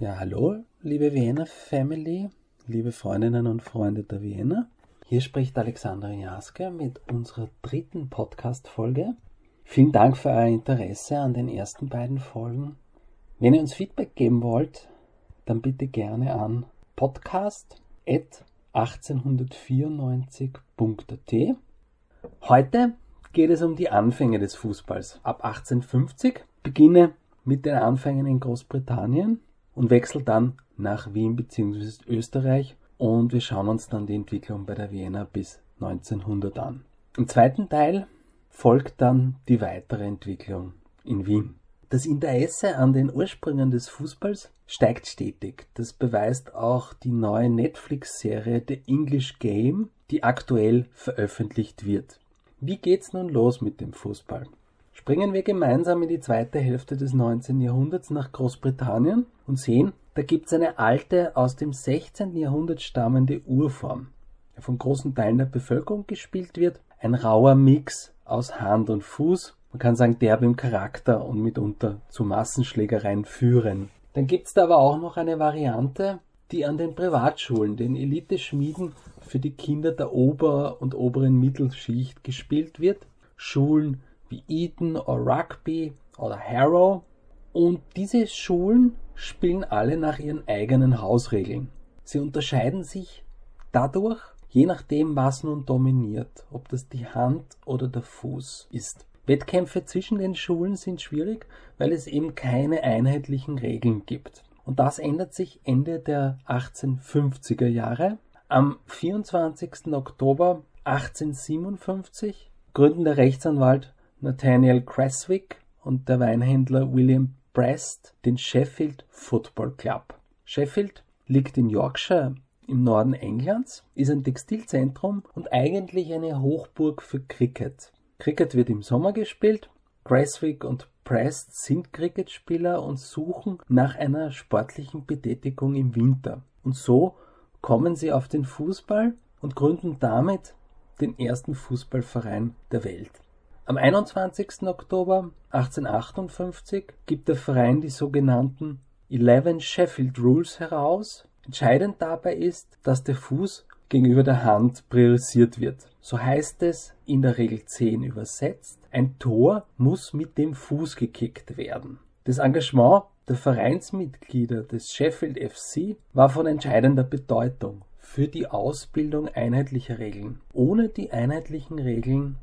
Ja, hallo, liebe Vienna Family, liebe Freundinnen und Freunde der Vienna. Hier spricht Alexander Jaske mit unserer dritten Podcast-Folge. Vielen Dank für euer Interesse an den ersten beiden Folgen. Wenn ihr uns Feedback geben wollt, dann bitte gerne an podcast.1894.at. Heute geht es um die Anfänge des Fußballs. Ab 1850 beginne mit den Anfängen in Großbritannien und wechselt dann nach Wien bzw. Österreich und wir schauen uns dann die Entwicklung bei der Vienna bis 1900 an. Im zweiten Teil folgt dann die weitere Entwicklung in Wien. Das Interesse an den Ursprüngen des Fußballs steigt stetig. Das beweist auch die neue Netflix-Serie The English Game, die aktuell veröffentlicht wird. Wie geht's nun los mit dem Fußball? Springen wir gemeinsam in die zweite Hälfte des 19. Jahrhunderts nach Großbritannien und sehen, da gibt's eine alte, aus dem 16. Jahrhundert stammende Urform, der von großen Teilen der Bevölkerung gespielt wird, ein rauer Mix aus Hand und Fuß, man kann sagen derb im Charakter und mitunter zu Massenschlägereien führen. Dann gibt's da aber auch noch eine Variante, die an den Privatschulen, den Eliteschmieden für die Kinder der Ober- und oberen Mittelschicht gespielt wird. Schulen wie Eton oder Rugby oder Harrow. Und diese Schulen spielen alle nach ihren eigenen Hausregeln. Sie unterscheiden sich dadurch, je nachdem, was nun dominiert, ob das die Hand oder der Fuß ist. Wettkämpfe zwischen den Schulen sind schwierig, weil es eben keine einheitlichen Regeln gibt. Und das ändert sich Ende der 1850er Jahre. Am 24. Oktober 1857 gründen der Rechtsanwalt Nathaniel Creswick und der Weinhändler William Prest den Sheffield Football Club. Sheffield liegt in Yorkshire im Norden Englands, ist ein Textilzentrum und eigentlich eine Hochburg für Cricket. Cricket wird im Sommer gespielt. Creswick und Prest sind Cricketspieler und suchen nach einer sportlichen Betätigung im Winter. Und so kommen sie auf den Fußball und gründen damit den ersten Fußballverein der Welt. Am 21. Oktober 1858 gibt der Verein die sogenannten Eleven Sheffield Rules heraus. Entscheidend dabei ist, dass der Fuß gegenüber der Hand priorisiert wird. So heißt es in der Regel 10 übersetzt, ein Tor muss mit dem Fuß gekickt werden. Das Engagement der Vereinsmitglieder des Sheffield FC war von entscheidender Bedeutung für die Ausbildung einheitlicher Regeln. Ohne die einheitlichen Regeln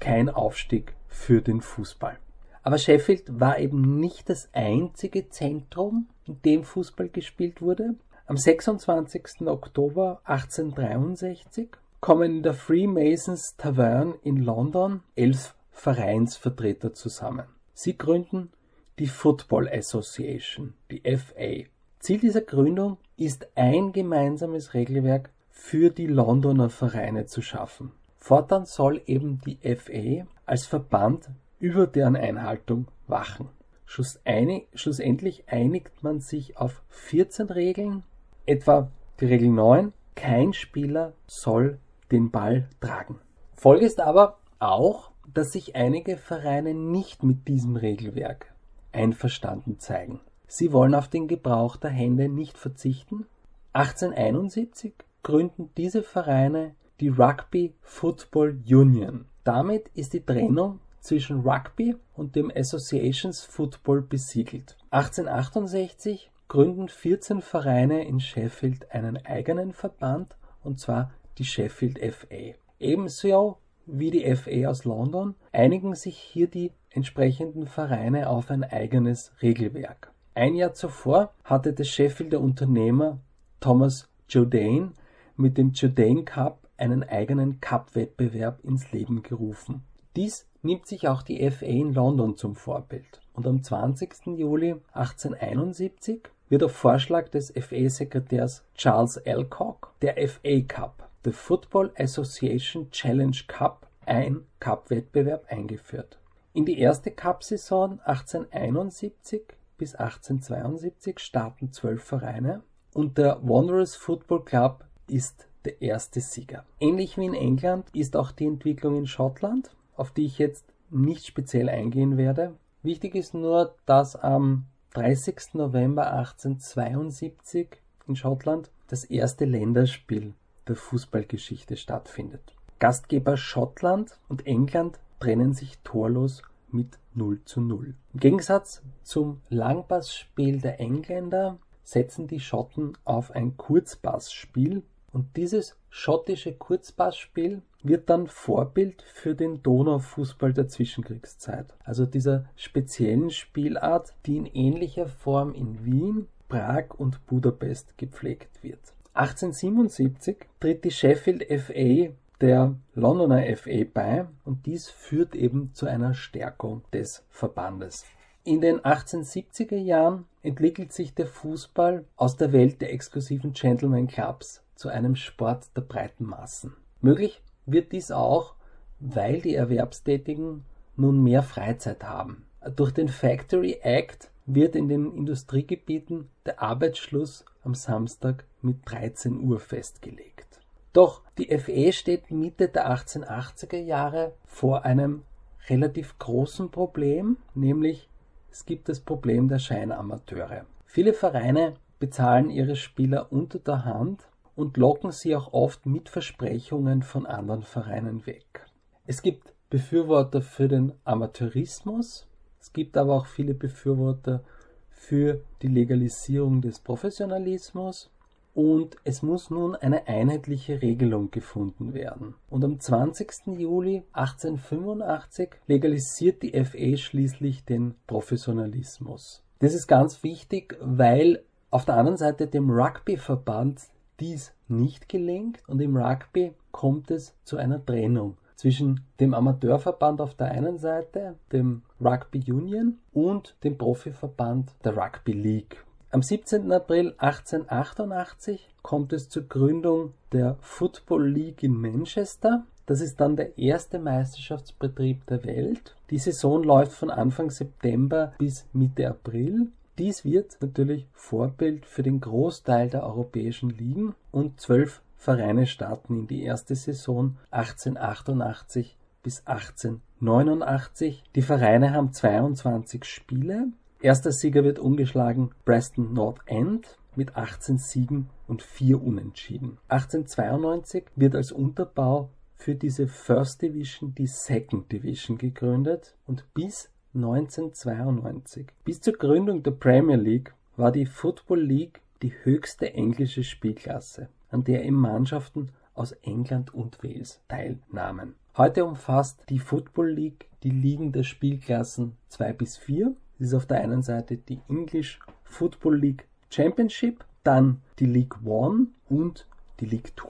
kein Aufstieg für den Fußball. Aber Sheffield war eben nicht das einzige Zentrum, in dem Fußball gespielt wurde. Am 26. Oktober 1863 kommen in der Freemasons Tavern in London elf Vereinsvertreter zusammen. Sie gründen die Football Association, die FA. Ziel dieser Gründung ist ein gemeinsames Regelwerk für die Londoner Vereine zu schaffen. Fortan soll eben die FA als Verband über deren Einhaltung wachen. Schlussendlich einigt man sich auf 14 Regeln, etwa die Regel 9, kein Spieler soll den Ball tragen. Folge ist aber auch, dass sich einige Vereine nicht mit diesem Regelwerk einverstanden zeigen. Sie wollen auf den Gebrauch der Hände nicht verzichten. 1871 gründen diese Vereine die Rugby Football Union. Damit ist die Trennung zwischen Rugby und dem Associations Football besiegelt. 1868 gründen 14 Vereine in Sheffield einen eigenen Verband, und zwar die Sheffield FA. Ebenso wie die FA aus London einigen sich hier die entsprechenden Vereine auf ein eigenes Regelwerk. Ein Jahr zuvor hatte der Sheffielder Unternehmer Thomas Jodane mit dem Jodane Cup einen eigenen Cup-Wettbewerb ins Leben gerufen. Dies nimmt sich auch die FA in London zum Vorbild. Und am 20. Juli 1871 wird auf Vorschlag des FA-Sekretärs Charles Alcock der FA Cup, the Football Association Challenge Cup, ein Cup-Wettbewerb eingeführt. In die erste Cup-Saison 1871 bis 1872 starten zwölf Vereine und der Wanderers Football Club ist der erste Sieger. Ähnlich wie in England ist auch die Entwicklung in Schottland, auf die ich jetzt nicht speziell eingehen werde. Wichtig ist nur, dass am 30. November 1872 in Schottland das erste Länderspiel der Fußballgeschichte stattfindet. Gastgeber Schottland und England trennen sich torlos mit 0 zu 0. Im Gegensatz zum Langpassspiel der Engländer setzen die Schotten auf ein Kurzpassspiel und dieses schottische Kurzpassspiel wird dann Vorbild für den Donaufußball der Zwischenkriegszeit, also dieser speziellen Spielart, die in ähnlicher Form in Wien, Prag und Budapest gepflegt wird. 1877 tritt die Sheffield FA der Londoner FA bei und dies führt eben zu einer Stärkung des Verbandes. In den 1870er Jahren entwickelt sich der Fußball aus der Welt der exklusiven Gentleman Clubs zu einem Sport der breiten Massen. Möglich wird dies auch, weil die Erwerbstätigen nun mehr Freizeit haben. Durch den Factory Act wird in den Industriegebieten der Arbeitsschluss am Samstag mit 13 Uhr festgelegt. Doch die FE steht Mitte der 1880er Jahre vor einem relativ großen Problem, nämlich es gibt das Problem der Scheinamateure. Viele Vereine bezahlen ihre Spieler unter der Hand und locken sie auch oft mit Versprechungen von anderen Vereinen weg. Es gibt Befürworter für den Amateurismus, es gibt aber auch viele Befürworter für die Legalisierung des Professionalismus und es muss nun eine einheitliche Regelung gefunden werden. Und am 20. Juli 1885 legalisiert die FA schließlich den Professionalismus. Das ist ganz wichtig, weil auf der anderen Seite dem Rugbyverband dies nicht gelingt und im Rugby kommt es zu einer Trennung zwischen dem Amateurverband auf der einen Seite, dem Rugby Union und dem Profiverband der Rugby League. Am 17. April 1888 kommt es zur Gründung der Football League in Manchester. Das ist dann der erste Meisterschaftsbetrieb der Welt. Die Saison läuft von Anfang September bis Mitte April dies wird natürlich Vorbild für den Großteil der europäischen Ligen und zwölf Vereine starten in die erste Saison 1888 bis 1889. Die Vereine haben 22 Spiele. Erster Sieger wird umgeschlagen Preston North End mit 18 Siegen und 4 Unentschieden. 1892 wird als Unterbau für diese First Division die Second Division gegründet und bis 1992. Bis zur Gründung der Premier League war die Football League die höchste englische Spielklasse, an der eben Mannschaften aus England und Wales teilnahmen. Heute umfasst die Football League die Ligen der Spielklassen 2 bis 4. Das ist auf der einen Seite die English Football League Championship, dann die League One und die League Two.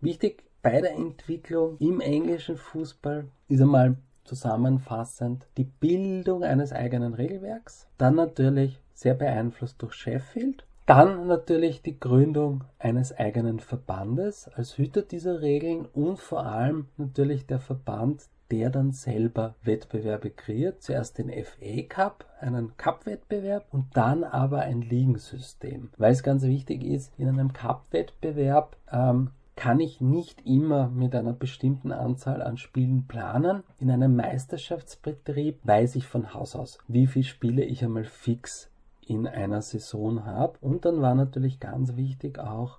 Wichtig bei der Entwicklung im englischen Fußball ist einmal zusammenfassend die Bildung eines eigenen Regelwerks, dann natürlich sehr beeinflusst durch Sheffield, dann natürlich die Gründung eines eigenen Verbandes als Hüter dieser Regeln und vor allem natürlich der Verband, der dann selber Wettbewerbe kreiert. Zuerst den FA Cup, einen Cup-Wettbewerb und dann aber ein Ligensystem. Weil es ganz wichtig ist, in einem Cup-Wettbewerb ähm, kann ich nicht immer mit einer bestimmten Anzahl an Spielen planen. In einem Meisterschaftsbetrieb weiß ich von Haus aus, wie viele Spiele ich einmal fix in einer Saison habe. Und dann war natürlich ganz wichtig auch,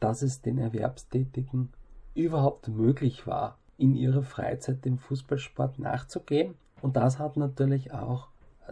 dass es den Erwerbstätigen überhaupt möglich war, in ihrer Freizeit dem Fußballsport nachzugehen. Und das hat natürlich auch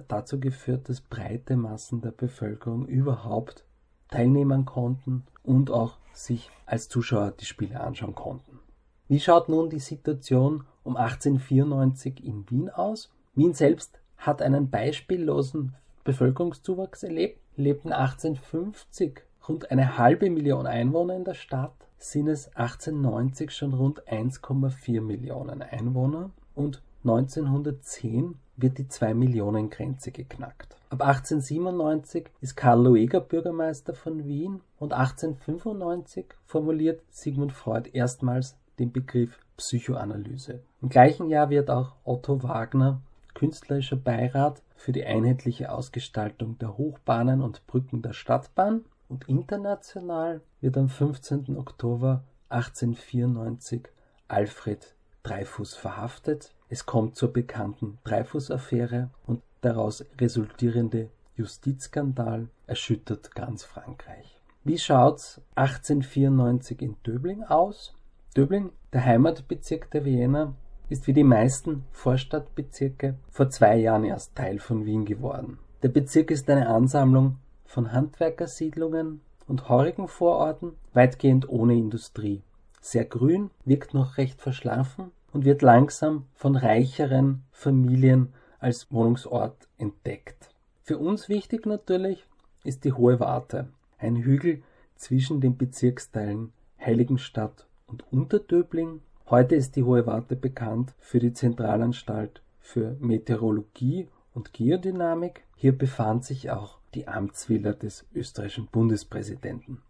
dazu geführt, dass breite Massen der Bevölkerung überhaupt teilnehmen konnten und auch sich als Zuschauer die Spiele anschauen konnten. Wie schaut nun die Situation um 1894 in Wien aus? Wien selbst hat einen beispiellosen Bevölkerungszuwachs erlebt, lebten 1850 rund eine halbe Million Einwohner in der Stadt, sind es 1890 schon rund 1,4 Millionen Einwohner und 1910 wird die 2-Millionen-Grenze geknackt. Ab 1897 ist Karl Lueger Bürgermeister von Wien und 1895 formuliert Sigmund Freud erstmals den Begriff Psychoanalyse. Im gleichen Jahr wird auch Otto Wagner künstlerischer Beirat für die einheitliche Ausgestaltung der Hochbahnen und Brücken der Stadtbahn und international wird am 15. Oktober 1894 Alfred Dreyfus verhaftet es kommt zur bekannten Dreyfus-Affäre und daraus resultierende Justizskandal erschüttert ganz Frankreich. Wie schaut's 1894 in Döbling aus? Döbling, der Heimatbezirk der Wiener, ist wie die meisten Vorstadtbezirke vor zwei Jahren erst Teil von Wien geworden. Der Bezirk ist eine Ansammlung von Handwerkersiedlungen und heurigen Vororten, weitgehend ohne Industrie. Sehr grün, wirkt noch recht verschlafen und wird langsam von reicheren Familien als Wohnungsort entdeckt. Für uns wichtig natürlich ist die Hohe Warte, ein Hügel zwischen den Bezirksteilen Heiligenstadt und Unterdöbling. Heute ist die Hohe Warte bekannt für die Zentralanstalt für Meteorologie und Geodynamik. Hier befand sich auch die Amtsvilla des österreichischen Bundespräsidenten.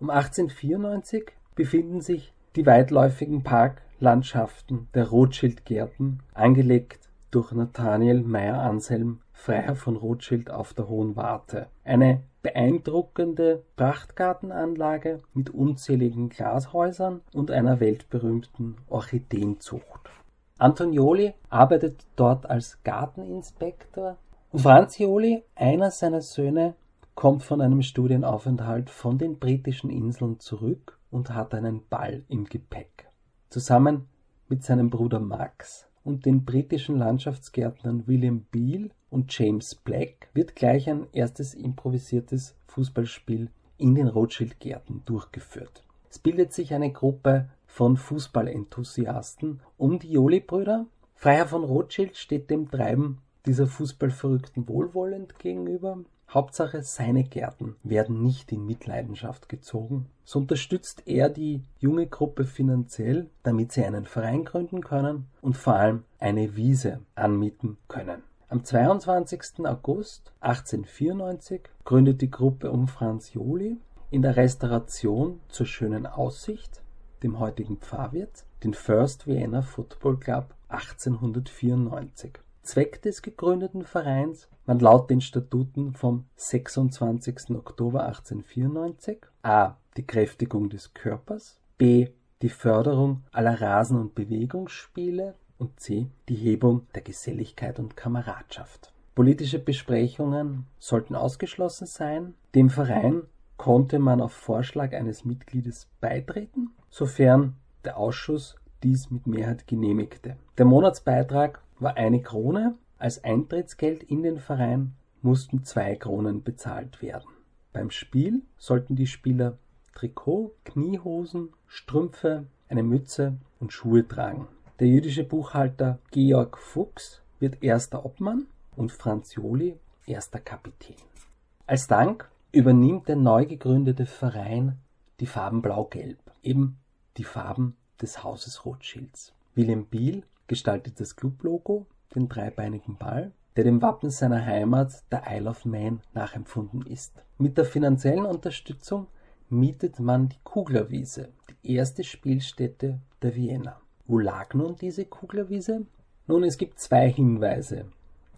Um 1894 befinden sich die weitläufigen Parklandschaften der Rothschildgärten, angelegt durch Nathaniel Meyer-Anselm, Freiherr von Rothschild auf der Hohen Warte. Eine beeindruckende Prachtgartenanlage mit unzähligen Glashäusern und einer weltberühmten Orchideenzucht. Antonioli arbeitet dort als Garteninspektor und Franz Joly, einer seiner Söhne, kommt von einem Studienaufenthalt von den britischen Inseln zurück und hat einen Ball im Gepäck. Zusammen mit seinem Bruder Max und den britischen Landschaftsgärtnern William Beale und James Black wird gleich ein erstes improvisiertes Fußballspiel in den Rothschild-Gärten durchgeführt. Es bildet sich eine Gruppe von Fußballenthusiasten um die Joly-Brüder. Freiherr von Rothschild steht dem Treiben dieser Fußballverrückten wohlwollend gegenüber. Hauptsache, seine Gärten werden nicht in Mitleidenschaft gezogen. So unterstützt er die junge Gruppe finanziell, damit sie einen Verein gründen können und vor allem eine Wiese anmieten können. Am 22. August 1894 gründet die Gruppe um Franz Joly in der Restauration zur schönen Aussicht, dem heutigen Pfarrwirt, den First Vienna Football Club 1894. Zweck des gegründeten Vereins war laut den Statuten vom 26. Oktober 1894 a. die Kräftigung des Körpers, b. die Förderung aller Rasen- und Bewegungsspiele und c. die Hebung der Geselligkeit und Kameradschaft. Politische Besprechungen sollten ausgeschlossen sein. Dem Verein konnte man auf Vorschlag eines Mitgliedes beitreten, sofern der Ausschuss dies mit Mehrheit genehmigte. Der Monatsbeitrag war eine Krone, als Eintrittsgeld in den Verein mussten zwei Kronen bezahlt werden. Beim Spiel sollten die Spieler Trikot, Kniehosen, Strümpfe, eine Mütze und Schuhe tragen. Der jüdische Buchhalter Georg Fuchs wird erster Obmann und Franz Joli erster Kapitän. Als Dank übernimmt der neu gegründete Verein die Farben Blau-Gelb, eben die Farben des Hauses Rothschilds. William Biel gestaltet das Clublogo, den dreibeinigen Ball, der dem Wappen seiner Heimat, der Isle of Man, nachempfunden ist. Mit der finanziellen Unterstützung mietet man die Kuglerwiese, die erste Spielstätte der Vienna. Wo lag nun diese Kuglerwiese? Nun, es gibt zwei Hinweise,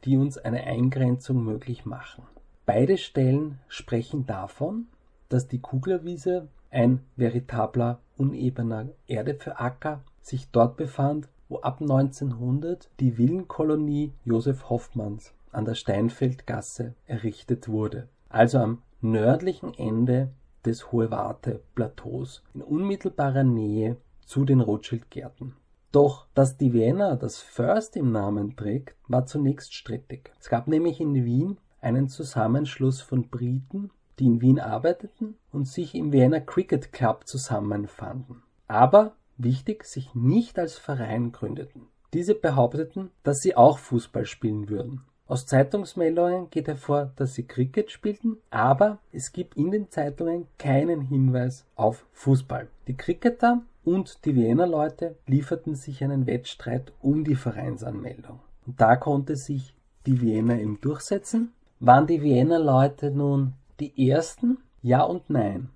die uns eine Eingrenzung möglich machen. Beide Stellen sprechen davon, dass die Kuglerwiese ein veritabler unebener Erdäpfelacker sich dort befand, wo ab 1900 die Villenkolonie Josef Hoffmanns an der Steinfeldgasse errichtet wurde, also am nördlichen Ende des Hohe-Warte-Plateaus in unmittelbarer Nähe zu den Rothschild-Gärten. Doch dass die Vienna das First im Namen trägt, war zunächst strittig. Es gab nämlich in Wien einen Zusammenschluss von Briten, die in Wien arbeiteten und sich im Vienna Cricket Club zusammenfanden. Aber wichtig, sich nicht als Verein gründeten. Diese behaupteten, dass sie auch Fußball spielen würden. Aus Zeitungsmeldungen geht hervor, dass sie Cricket spielten, aber es gibt in den Zeitungen keinen Hinweis auf Fußball. Die Cricketer und die Wiener Leute lieferten sich einen Wettstreit um die Vereinsanmeldung. Und da konnte sich die Wiener eben durchsetzen. Waren die Wiener Leute nun die ersten? Ja und nein.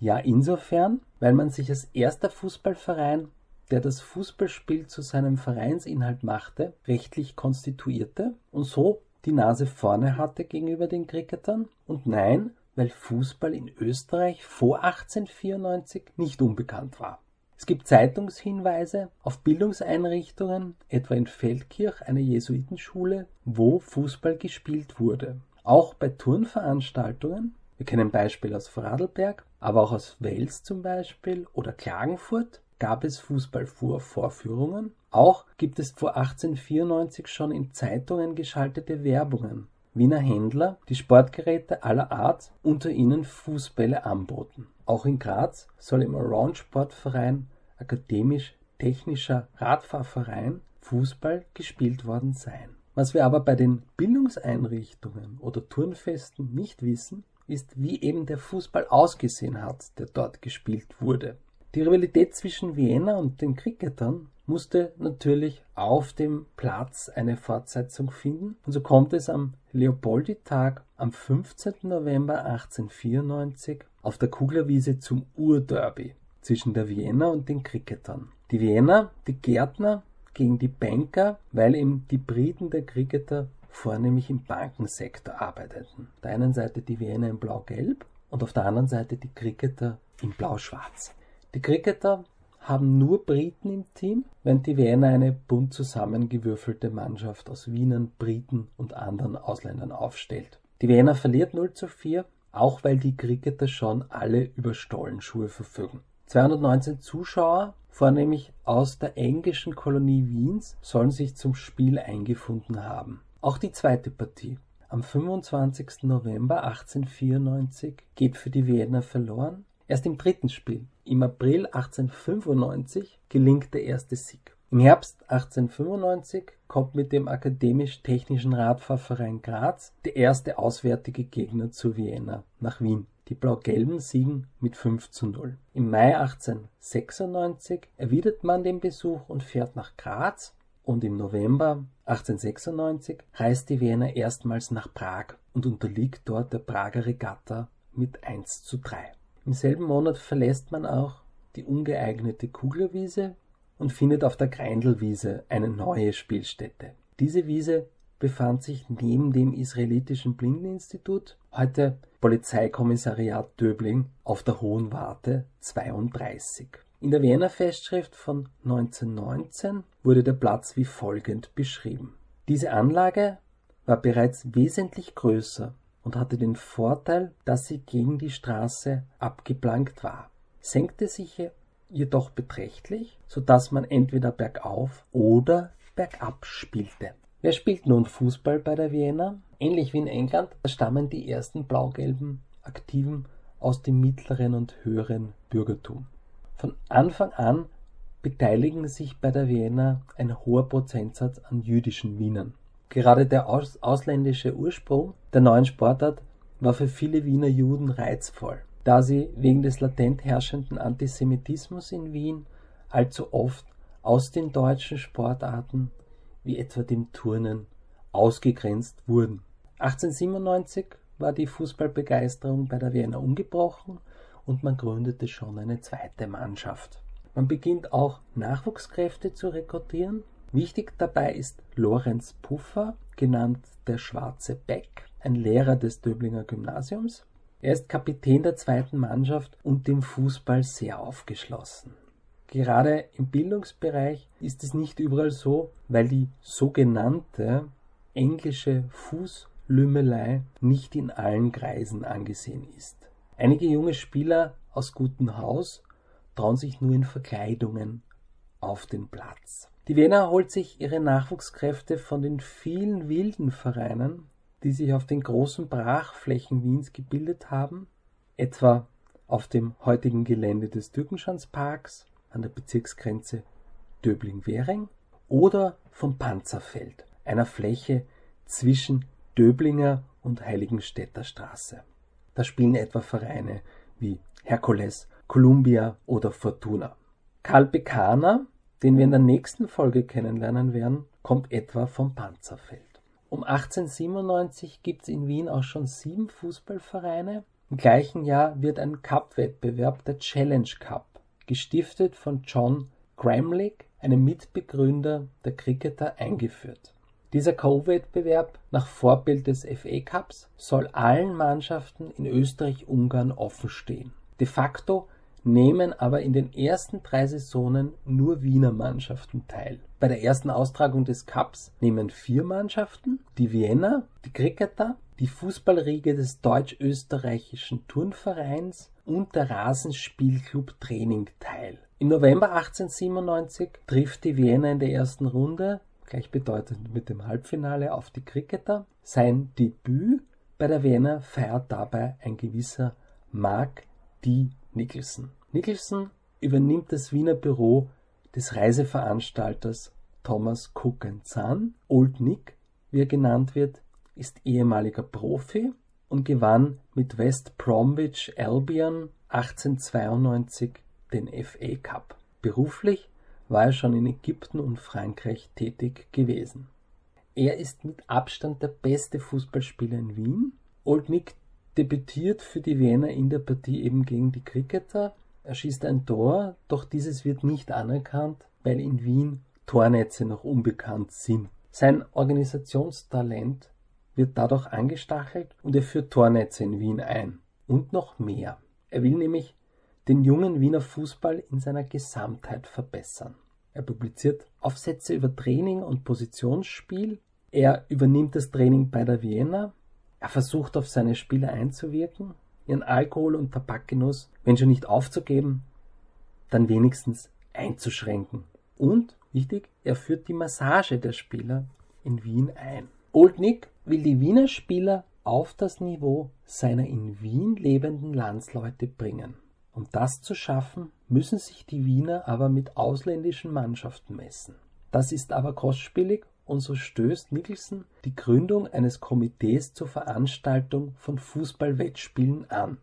Ja, insofern, weil man sich als erster Fußballverein, der das Fußballspiel zu seinem Vereinsinhalt machte, rechtlich konstituierte und so die Nase vorne hatte gegenüber den Cricketern. Und nein, weil Fußball in Österreich vor 1894 nicht unbekannt war. Es gibt Zeitungshinweise auf Bildungseinrichtungen, etwa in Feldkirch, eine Jesuitenschule, wo Fußball gespielt wurde. Auch bei Turnveranstaltungen, wir kennen Beispiele aus Vorarlberg, aber auch aus Wels zum Beispiel oder Klagenfurt, gab es Fußballvorvorführungen. Auch gibt es vor 1894 schon in Zeitungen geschaltete Werbungen. Wiener Händler, die Sportgeräte aller Art, unter ihnen Fußbälle anboten. Auch in Graz soll im Orange-Sportverein Akademisch-Technischer Radfahrverein Fußball gespielt worden sein. Was wir aber bei den Bildungseinrichtungen oder Turnfesten nicht wissen, ist, wie eben der Fußball ausgesehen hat, der dort gespielt wurde. Die Rivalität zwischen Vienna und den Cricketern musste natürlich auf dem Platz eine Fortsetzung finden und so kommt es am Leopoldi-Tag am 15. November 1894 auf der Kuglerwiese zum Urderby zwischen der Vienna und den Cricketern. Die Vienna, die Gärtner gegen die Banker, weil eben die Briten der Cricketer vornehmlich im Bankensektor arbeiteten. Auf der einen Seite die Vienna in blau-gelb und auf der anderen Seite die Cricketer in blau-schwarz. Die Cricketer haben nur Briten im Team, während die Vienna eine bunt zusammengewürfelte Mannschaft aus Wienern, Briten und anderen Ausländern aufstellt. Die Vienna verliert 0 zu 4, auch weil die Cricketer schon alle über Stollenschuhe verfügen. 219 Zuschauer, vornehmlich aus der englischen Kolonie Wiens, sollen sich zum Spiel eingefunden haben. Auch die zweite Partie am 25. November 1894 geht für die Wiener verloren. Erst im dritten Spiel im April 1895 gelingt der erste Sieg. Im Herbst 1895 kommt mit dem Akademisch-Technischen Radfahrverein Graz der erste auswärtige Gegner zu Vienna nach Wien. Die Blau-Gelben siegen mit 5 zu 0. Im Mai 1896 erwidert man den Besuch und fährt nach Graz und im November 1896 reist die Vienna erstmals nach Prag und unterliegt dort der Prager Regatta mit 1 zu 3. Im selben Monat verlässt man auch die ungeeignete Kuglerwiese und findet auf der Greindelwiese eine neue Spielstätte. Diese Wiese befand sich neben dem israelitischen Blindeninstitut, heute Polizeikommissariat Döbling, auf der Hohen Warte 32. In der Wiener Festschrift von 1919 wurde der Platz wie folgend beschrieben. Diese Anlage war bereits wesentlich größer und hatte den Vorteil, dass sie gegen die Straße abgeplankt war, senkte sich jedoch beträchtlich, so dass man entweder bergauf oder bergab spielte. Wer spielt nun Fußball bei der Vienna? Ähnlich wie in England stammen die ersten blau-gelben Aktiven aus dem mittleren und höheren Bürgertum. Von Anfang an beteiligen sich bei der Vienna ein hoher Prozentsatz an jüdischen Wienern. Gerade der aus ausländische Ursprung der neuen Sportart war für viele Wiener Juden reizvoll, da sie wegen des latent herrschenden Antisemitismus in Wien allzu oft aus den deutschen Sportarten wie etwa dem Turnen ausgegrenzt wurden. 1897 war die Fußballbegeisterung bei der Wiener umgebrochen und man gründete schon eine zweite Mannschaft. Man beginnt auch Nachwuchskräfte zu rekrutieren Wichtig dabei ist Lorenz Puffer, genannt der Schwarze Beck, ein Lehrer des Döblinger Gymnasiums. Er ist Kapitän der zweiten Mannschaft und dem Fußball sehr aufgeschlossen. Gerade im Bildungsbereich ist es nicht überall so, weil die sogenannte englische Fußlümmelei nicht in allen Kreisen angesehen ist. Einige junge Spieler aus gutem Haus trauen sich nur in Verkleidungen auf den Platz. Die Wiener holt sich ihre Nachwuchskräfte von den vielen wilden Vereinen, die sich auf den großen Brachflächen Wiens gebildet haben, etwa auf dem heutigen Gelände des Türkenschanzparks an der Bezirksgrenze Döbling-Währing oder vom Panzerfeld, einer Fläche zwischen Döblinger und Heiligenstädter Straße. Da spielen etwa Vereine wie Herkules, Columbia oder Fortuna. Karl Bekaner den wir in der nächsten Folge kennenlernen werden, kommt etwa vom Panzerfeld. Um 1897 gibt es in Wien auch schon sieben Fußballvereine. Im gleichen Jahr wird ein Cup-Wettbewerb, der Challenge Cup, gestiftet von John Gramlich, einem Mitbegründer der Cricketer, eingeführt. Dieser Co-Wettbewerb nach Vorbild des FA Cups soll allen Mannschaften in Österreich-Ungarn offen stehen. De facto nehmen aber in den ersten drei Saisonen nur Wiener Mannschaften teil. Bei der ersten Austragung des Cups nehmen vier Mannschaften, die Vienna, die Cricketer die Fußballriege des Deutsch-Österreichischen Turnvereins und der Rasenspielclub Training teil. Im November 1897 trifft die Wiener in der ersten Runde, gleichbedeutend mit dem Halbfinale, auf die Cricketer. Sein Debüt bei der Wiener feiert dabei ein gewisser Mark D. Nicholson. Nicholson übernimmt das Wiener Büro des Reiseveranstalters Thomas Cook Son. Old Nick, wie er genannt wird, ist ehemaliger Profi und gewann mit West Bromwich Albion 1892 den FA Cup. Beruflich war er schon in Ägypten und Frankreich tätig gewesen. Er ist mit Abstand der beste Fußballspieler in Wien. Old Nick debütiert für die Wiener in der Partie eben gegen die Cricketer. Er schießt ein Tor, doch dieses wird nicht anerkannt, weil in Wien Tornetze noch unbekannt sind. Sein Organisationstalent wird dadurch angestachelt und er führt Tornetze in Wien ein. Und noch mehr. Er will nämlich den jungen Wiener Fußball in seiner Gesamtheit verbessern. Er publiziert Aufsätze über Training und Positionsspiel. Er übernimmt das Training bei der Vienna. Er versucht auf seine Spieler einzuwirken, ihren Alkohol- und Tabakgenuss, wenn schon nicht aufzugeben, dann wenigstens einzuschränken. Und, wichtig, er führt die Massage der Spieler in Wien ein. Old Nick will die Wiener Spieler auf das Niveau seiner in Wien lebenden Landsleute bringen. Um das zu schaffen, müssen sich die Wiener aber mit ausländischen Mannschaften messen. Das ist aber kostspielig und so stößt Nicholson die Gründung eines Komitees zur Veranstaltung von Fußballwettspielen an.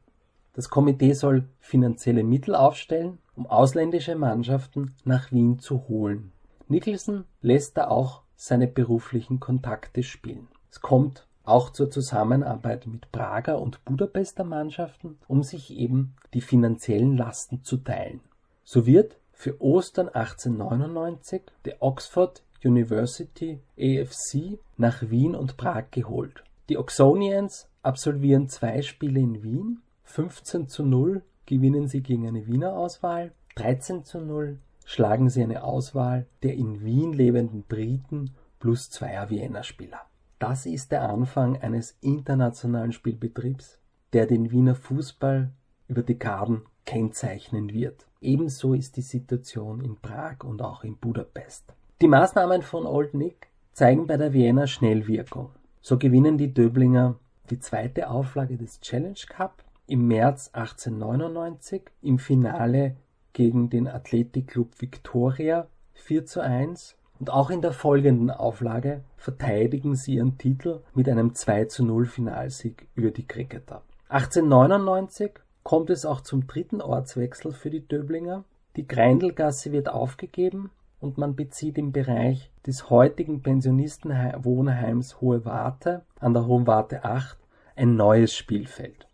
Das Komitee soll finanzielle Mittel aufstellen, um ausländische Mannschaften nach Wien zu holen. Nicholson lässt da auch seine beruflichen Kontakte spielen. Es kommt auch zur Zusammenarbeit mit Prager und Budapester Mannschaften, um sich eben die finanziellen Lasten zu teilen. So wird für Ostern 1899 der Oxford University AFC nach Wien und Prag geholt. Die Oxonians absolvieren zwei Spiele in Wien, 15 zu 0 gewinnen sie gegen eine Wiener Auswahl, 13 zu 0 schlagen sie eine Auswahl der in Wien lebenden Briten plus zweier Wiener Spieler. Das ist der Anfang eines internationalen Spielbetriebs, der den Wiener Fußball über Dekaden kennzeichnen wird. Ebenso ist die Situation in Prag und auch in Budapest. Die Maßnahmen von Old Nick zeigen bei der Wiener Schnellwirkung. So gewinnen die Döblinger die zweite Auflage des Challenge Cup im März 1899 im Finale gegen den Athletikclub Victoria 4 zu 1 und auch in der folgenden Auflage verteidigen sie ihren Titel mit einem 2 zu 0 Finalsieg über die Cricketer. 1899 kommt es auch zum dritten Ortswechsel für die Döblinger. Die Greindelgasse wird aufgegeben und man bezieht im Bereich des heutigen Pensionistenwohnheims Hohe Warte an der Hohen Warte 8 ein neues Spielfeld.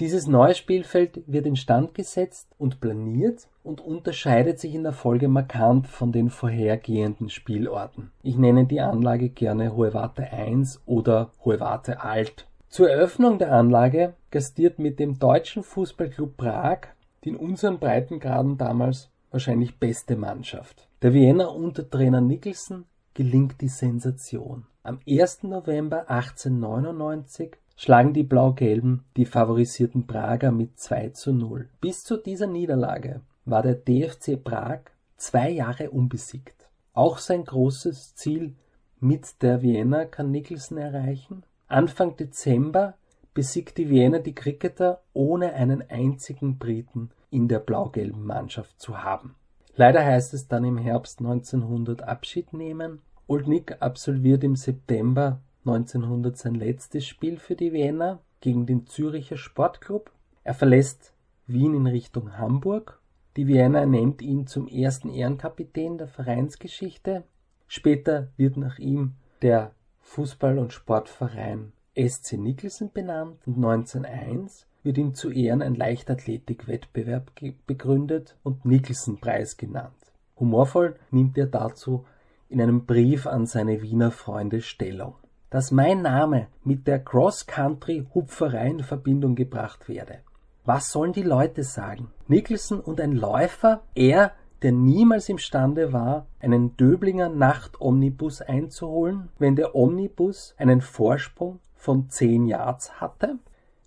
Dieses neue Spielfeld wird instand gesetzt und planiert und unterscheidet sich in der Folge markant von den vorhergehenden Spielorten. Ich nenne die Anlage gerne Hohe Warte 1 oder Hohe Warte Alt. Zur Eröffnung der Anlage gastiert mit dem Deutschen Fußballclub Prag die in unseren Breitengraden damals wahrscheinlich beste Mannschaft. Der Wiener Untertrainer Nicholson gelingt die Sensation. Am 1. November 1899 schlagen die Blau-Gelben die favorisierten Prager mit 2 zu 0. Bis zu dieser Niederlage war der DFC Prag zwei Jahre unbesiegt. Auch sein großes Ziel mit der Vienna kann Nicholson erreichen. Anfang Dezember besiegt die Vienna die Cricketer ohne einen einzigen Briten in der blau-gelben Mannschaft zu haben. Leider heißt es dann im Herbst 1900 Abschied nehmen. Old Nick absolviert im September 1900 sein letztes Spiel für die Vienna gegen den Züricher Sportclub. Er verlässt Wien in Richtung Hamburg die Vienna ernennt ihn zum ersten Ehrenkapitän der Vereinsgeschichte. Später wird nach ihm der Fußball- und Sportverein SC Nicholson benannt und 1901 wird ihm zu Ehren ein Leichtathletik-Wettbewerb begründet und Nicholson-Preis genannt. Humorvoll nimmt er dazu in einem Brief an seine Wiener Freunde Stellung. Dass mein Name mit der Cross-Country-Hupferei in Verbindung gebracht werde. Was sollen die Leute sagen? Nicholson und ein Läufer, er, der niemals imstande war, einen Döblinger Nachtomnibus einzuholen, wenn der Omnibus einen Vorsprung von 10 Yards hatte.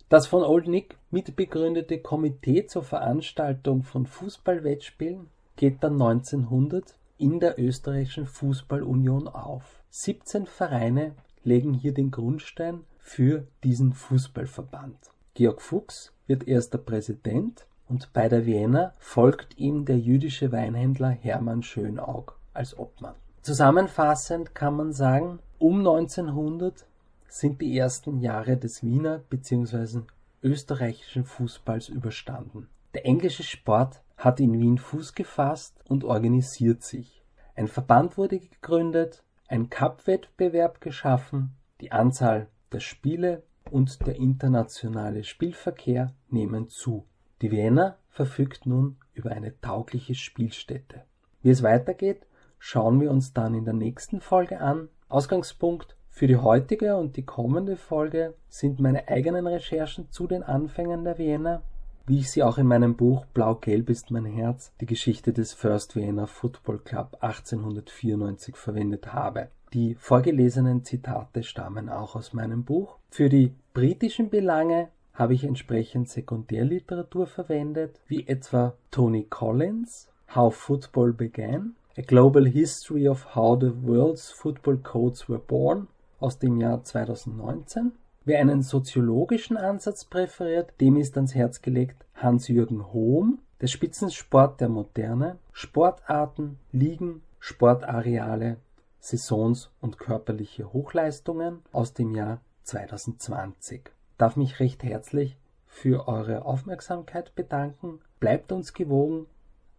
Das von Old Nick mitbegründete Komitee zur Veranstaltung von Fußballwettspielen geht dann 1900 in der österreichischen Fußballunion auf. 17 Vereine legen hier den Grundstein für diesen Fußballverband. Georg Fuchs wird erster Präsident und bei der Vienna folgt ihm der jüdische Weinhändler Hermann Schönaug als Obmann. Zusammenfassend kann man sagen, um 1900 sind die ersten Jahre des Wiener bzw. österreichischen Fußballs überstanden. Der englische Sport hat in Wien Fuß gefasst und organisiert sich. Ein Verband wurde gegründet, ein Cup-Wettbewerb geschaffen, die Anzahl der Spiele und der internationale Spielverkehr nehmen zu. Die Vienna verfügt nun über eine taugliche Spielstätte. Wie es weitergeht, schauen wir uns dann in der nächsten Folge an. Ausgangspunkt für die heutige und die kommende Folge sind meine eigenen Recherchen zu den Anfängen der Vienna, wie ich sie auch in meinem Buch Blau-Gelb ist mein Herz, die Geschichte des First Vienna Football Club 1894 verwendet habe. Die vorgelesenen Zitate stammen auch aus meinem Buch. Für die britischen Belange habe ich entsprechend Sekundärliteratur verwendet, wie etwa Tony Collins, How Football Began, A Global History of How the World's Football Codes Were Born aus dem Jahr 2019. Wer einen soziologischen Ansatz präferiert, dem ist ans Herz gelegt Hans-Jürgen Hohm, der Spitzensport der Moderne, Sportarten, Ligen, Sportareale, Saisons und körperliche Hochleistungen aus dem Jahr 2020 darf mich recht herzlich für eure Aufmerksamkeit bedanken. Bleibt uns gewogen.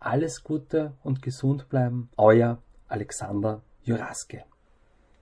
Alles Gute und gesund bleiben. Euer Alexander Juraske.